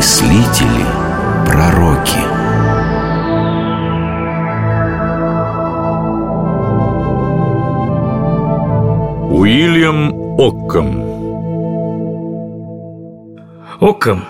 мыслители, пророки. Уильям Оккам Оккам,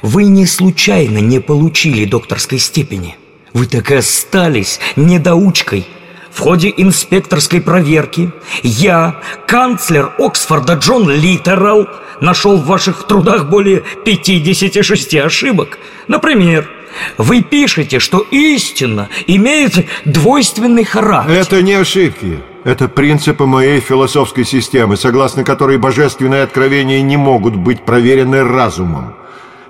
вы не случайно не получили докторской степени. Вы так и остались недоучкой – в ходе инспекторской проверки я, канцлер Оксфорда Джон Литерал, нашел в ваших трудах более 56 ошибок. Например, вы пишете, что истина имеет двойственный характер. Это не ошибки. Это принципы моей философской системы, согласно которой божественные откровения не могут быть проверены разумом.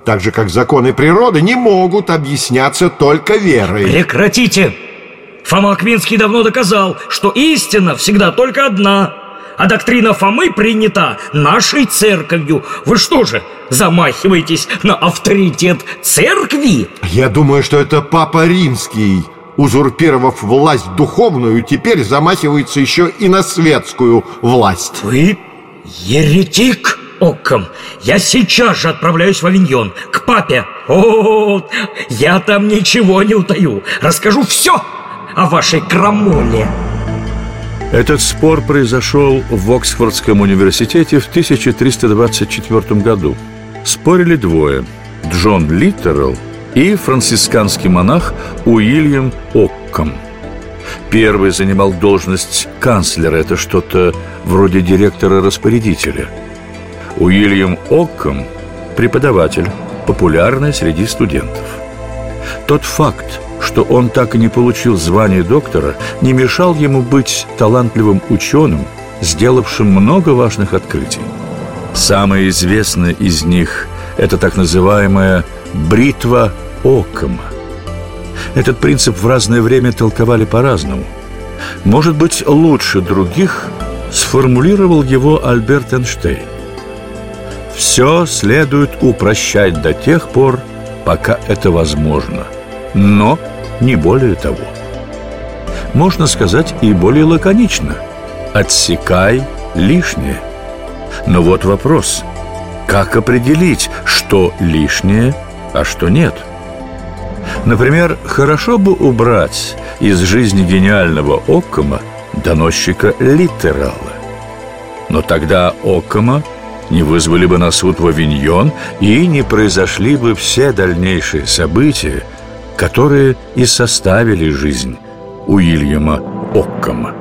Так же, как законы природы не могут объясняться только верой. Прекратите! Фома Аквинский давно доказал, что истина всегда только одна а доктрина Фомы принята нашей церковью. Вы что же, замахиваетесь на авторитет церкви? Я думаю, что это Папа Римский, узурпировав власть духовную, теперь замахивается еще и на светскую власть. Вы еретик, Окком. Я сейчас же отправляюсь в Авиньон, к папе. О, я там ничего не утаю. Расскажу все о вашей крамоле. Этот спор произошел в Оксфордском университете в 1324 году. Спорили двое – Джон Литтерл и францисканский монах Уильям Оккам. Первый занимал должность канцлера, это что-то вроде директора-распорядителя. Уильям Оккам – преподаватель, популярный среди студентов. Тот факт, что он так и не получил звание доктора, не мешал ему быть талантливым ученым, сделавшим много важных открытий. Самое известное из них – это так называемая «бритва Оккама». Этот принцип в разное время толковали по-разному. Может быть, лучше других сформулировал его Альберт Эйнштейн. Все следует упрощать до тех пор, пока это возможно. Но не более того. Можно сказать и более лаконично «отсекай лишнее». Но вот вопрос – как определить, что лишнее, а что нет? Например, хорошо бы убрать из жизни гениального Оккома доносчика литерала. Но тогда Оккома не вызвали бы на суд в Авиньон и не произошли бы все дальнейшие события, которые и составили жизнь Уильяма Оккама.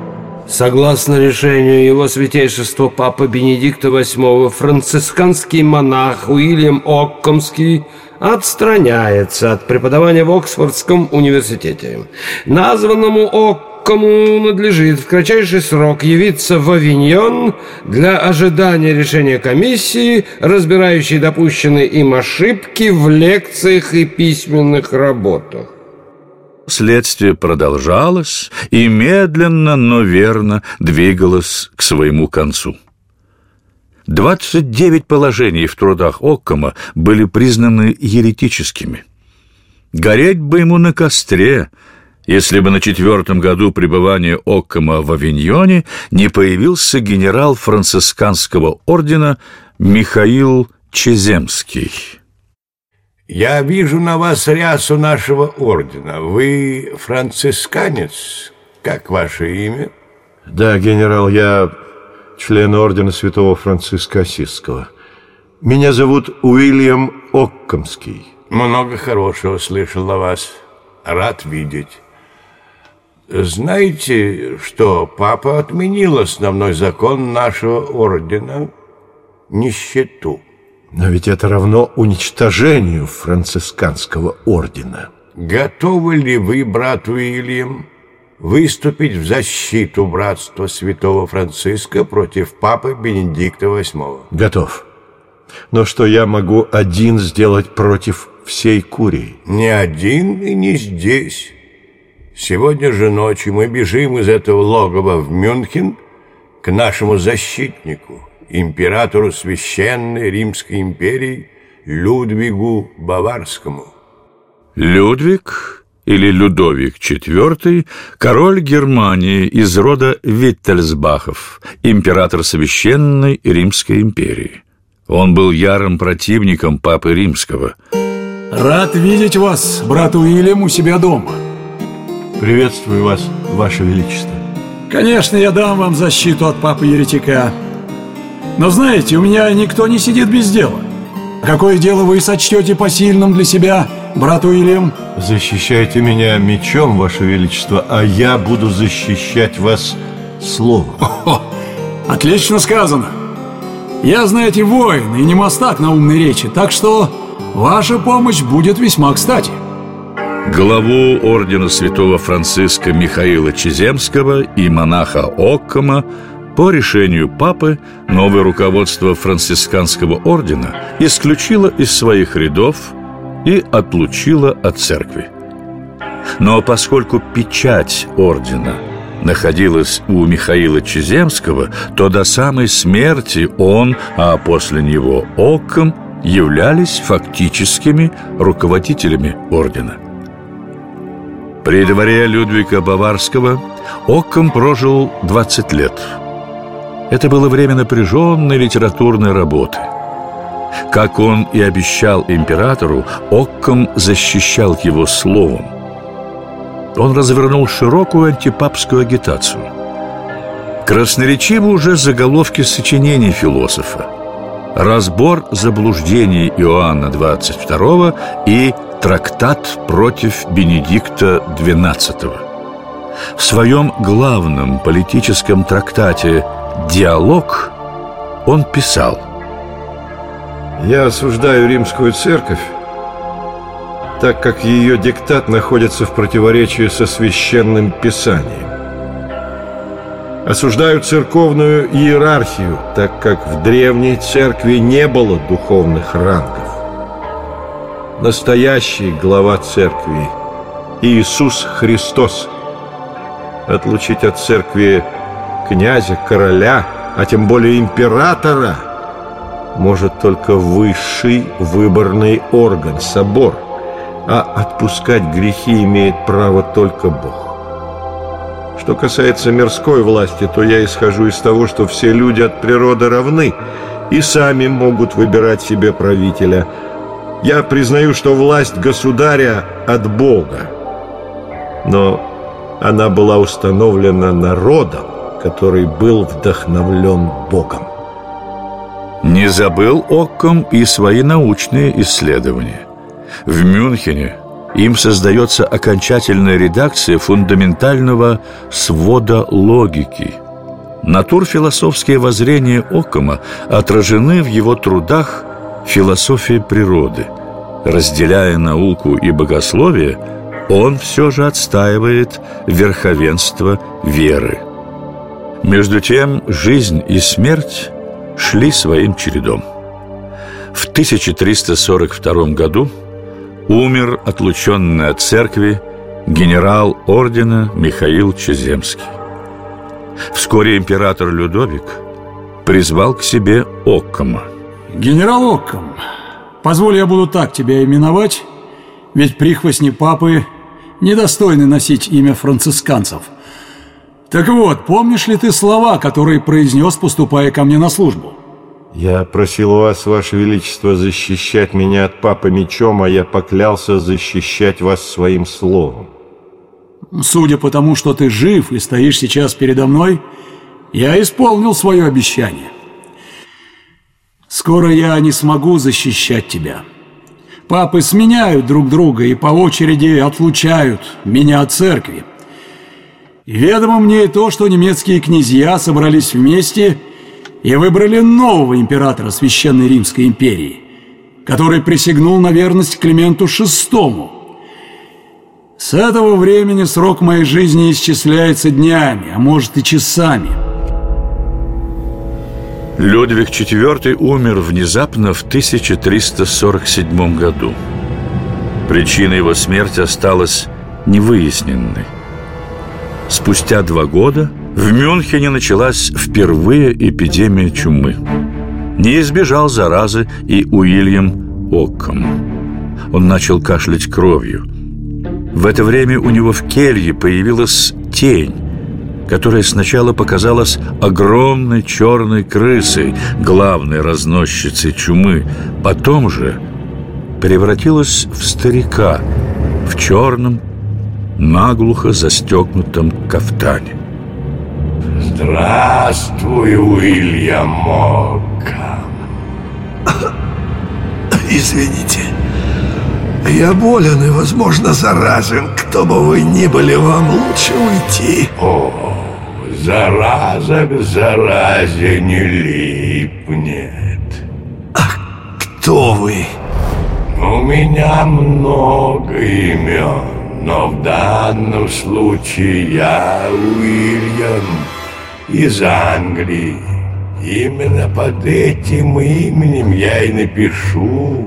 Согласно решению его святейшества Папы Бенедикта VIII, францисканский монах Уильям Оккомский отстраняется от преподавания в Оксфордском университете. Названному Оккому кому надлежит в кратчайший срок явиться в Авиньон для ожидания решения комиссии, разбирающей допущенные им ошибки в лекциях и письменных работах. Следствие продолжалось и медленно, но верно двигалось к своему концу. 29 положений в трудах Оккома были признаны еретическими. Гореть бы ему на костре – если бы на четвертом году пребывания Оккома в Авиньоне не появился генерал францисканского ордена Михаил Чеземский. Я вижу на вас рясу нашего ордена. Вы францисканец? Как ваше имя? Да, генерал, я член ордена святого Франциска Осиского. Меня зовут Уильям Оккомский. Много хорошего слышал о вас. Рад видеть. Знаете, что папа отменил основной закон нашего ордена – нищету. Но ведь это равно уничтожению францисканского ордена. Готовы ли вы, брат Уильям, выступить в защиту братства святого Франциска против папы Бенедикта VIII? Готов. Но что я могу один сделать против всей Курии? Не один и не здесь. Сегодня же ночью мы бежим из этого логова в Мюнхен к нашему защитнику, императору Священной Римской империи Людвигу Баварскому. Людвиг или Людовик IV, король Германии из рода Виттельсбахов, император Священной Римской империи. Он был ярым противником Папы Римского. Рад видеть вас, брат Уильям, у себя дома. Приветствую вас, Ваше Величество. Конечно, я дам вам защиту от Папы Еретика. Но знаете, у меня никто не сидит без дела. Какое дело вы сочтете посильным для себя, брат Уильям? Защищайте меня мечом, Ваше Величество, а я буду защищать вас словом. О, отлично сказано. Я, знаете, воин и не мастак на умной речи, так что ваша помощь будет весьма кстати. Главу ордена святого Франциска Михаила Чеземского и монаха Оккома по решению папы новое руководство францисканского ордена исключило из своих рядов и отлучило от церкви. Но поскольку печать ордена находилась у Михаила Чеземского, то до самой смерти он, а после него Окком, являлись фактическими руководителями ордена. При дворе Людвига Баварского Окком прожил 20 лет. Это было время напряженной литературной работы. Как он и обещал императору, Окком защищал его словом. Он развернул широкую антипапскую агитацию. Красноречивы уже заголовки сочинений философа разбор заблуждений Иоанна 22 и трактат против Бенедикта XII. В своем главном политическом трактате «Диалог» он писал «Я осуждаю римскую церковь, так как ее диктат находится в противоречии со священным писанием. Осуждаю церковную иерархию, так как в древней церкви не было духовных рангов. Настоящий глава церкви Иисус Христос. Отлучить от церкви князя, короля, а тем более императора может только высший выборный орган, собор, а отпускать грехи имеет право только Бог. Что касается мирской власти, то я исхожу из того, что все люди от природы равны и сами могут выбирать себе правителя. Я признаю, что власть государя от Бога, но она была установлена народом, который был вдохновлен Богом. Не забыл Окком и свои научные исследования. В Мюнхене им создается окончательная редакция фундаментального свода логики. Натурфилософские воззрения Оккома отражены в его трудах «Философия природы». Разделяя науку и богословие, он все же отстаивает верховенство веры. Между тем, жизнь и смерть шли своим чередом. В 1342 году умер отлученный от церкви генерал ордена Михаил Чеземский. Вскоре император Людовик призвал к себе Оккома. Генерал Окком, позволь я буду так тебя именовать, ведь прихвостни папы недостойны носить имя францисканцев. Так вот, помнишь ли ты слова, которые произнес, поступая ко мне на службу? Я просил вас, Ваше Величество, защищать меня от папы мечом, а я поклялся защищать вас своим словом. Судя по тому, что ты жив и стоишь сейчас передо мной, я исполнил свое обещание. Скоро я не смогу защищать тебя. Папы сменяют друг друга и по очереди отлучают меня от церкви. И ведомо мне и то, что немецкие князья собрались вместе – и выбрали нового императора Священной Римской империи, который присягнул на верность Клименту VI. С этого времени срок моей жизни исчисляется днями, а может и часами. Людвиг IV умер внезапно в 1347 году. Причина его смерти осталась невыясненной. Спустя два года – в Мюнхене началась впервые эпидемия чумы. Не избежал заразы и Уильям Окком. Он начал кашлять кровью. В это время у него в келье появилась тень, которая сначала показалась огромной черной крысой, главной разносчицей чумы, потом же превратилась в старика в черном, наглухо застегнутом кафтане. Здравствуй, Уильям Моккам. Извините, я болен и, возможно, заразен. Кто бы вы ни были, вам лучше уйти. О, зараза к заразе не липнет. А кто вы? У меня много имен, но в данном случае я Уильям из Англии. Именно под этим именем я и напишу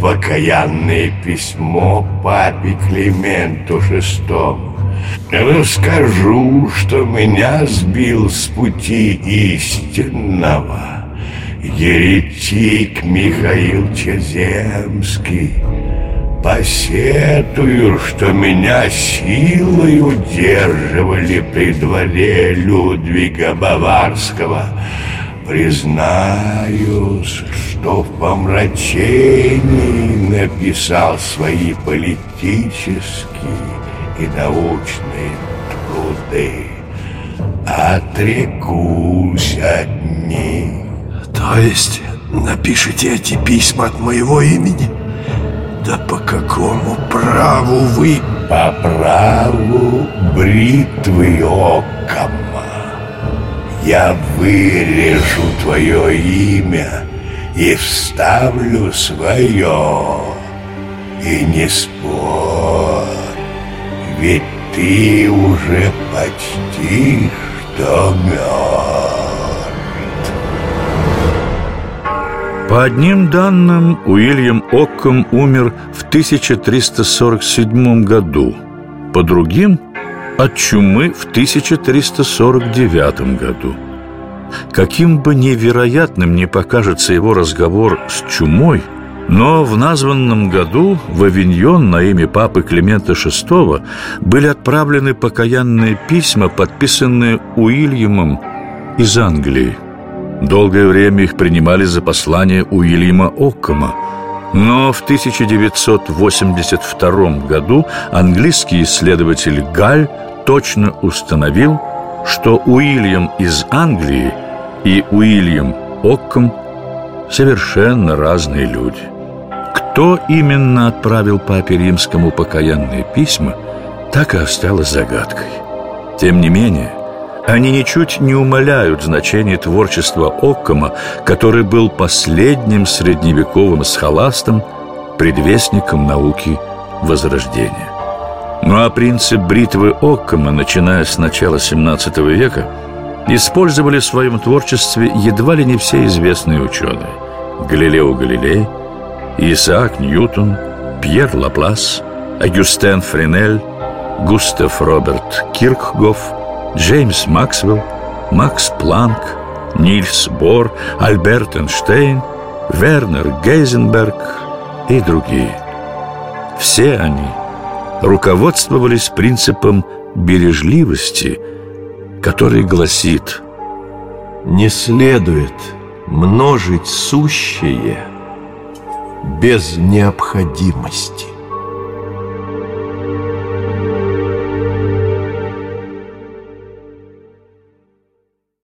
покаянное письмо папе Клименту Шестому. Расскажу, что меня сбил с пути истинного еретик Михаил Чеземский. Посетую, что меня силой удерживали при дворе Людвига Баварского. Признаюсь, что в помрачении написал свои политические и научные труды. Отрекусь от них. То есть напишите эти письма от моего имени? Да по какому праву вы... По праву бритвы Оккама. Я вырежу твое имя и вставлю свое. И не спорь, ведь ты уже почти что мертв. По одним данным, Уильям Окком умер в 1347 году, по другим – от чумы в 1349 году. Каким бы невероятным ни покажется его разговор с чумой, но в названном году в Авиньон на имя папы Климента VI были отправлены покаянные письма, подписанные Уильямом из Англии. Долгое время их принимали за послание Уильяма Оккома, но в 1982 году английский исследователь Галь точно установил, что Уильям из Англии и Уильям Окком совершенно разные люди. Кто именно отправил папе римскому покаянные письма, так и осталось загадкой. Тем не менее, они ничуть не умаляют значение творчества Оккома, который был последним средневековым схоластом, предвестником науки Возрождения. Ну а принцип бритвы Оккама, начиная с начала 17 века, использовали в своем творчестве едва ли не все известные ученые. Галилео Галилей, Исаак Ньютон, Пьер Лаплас, Агюстен Френель, Густав Роберт Киркгоф, Джеймс Максвелл, Макс Планк, Нильс Бор, Альберт Эйнштейн, Вернер Гейзенберг и другие. Все они – руководствовались принципом бережливости, который гласит «Не следует множить сущее без необходимости».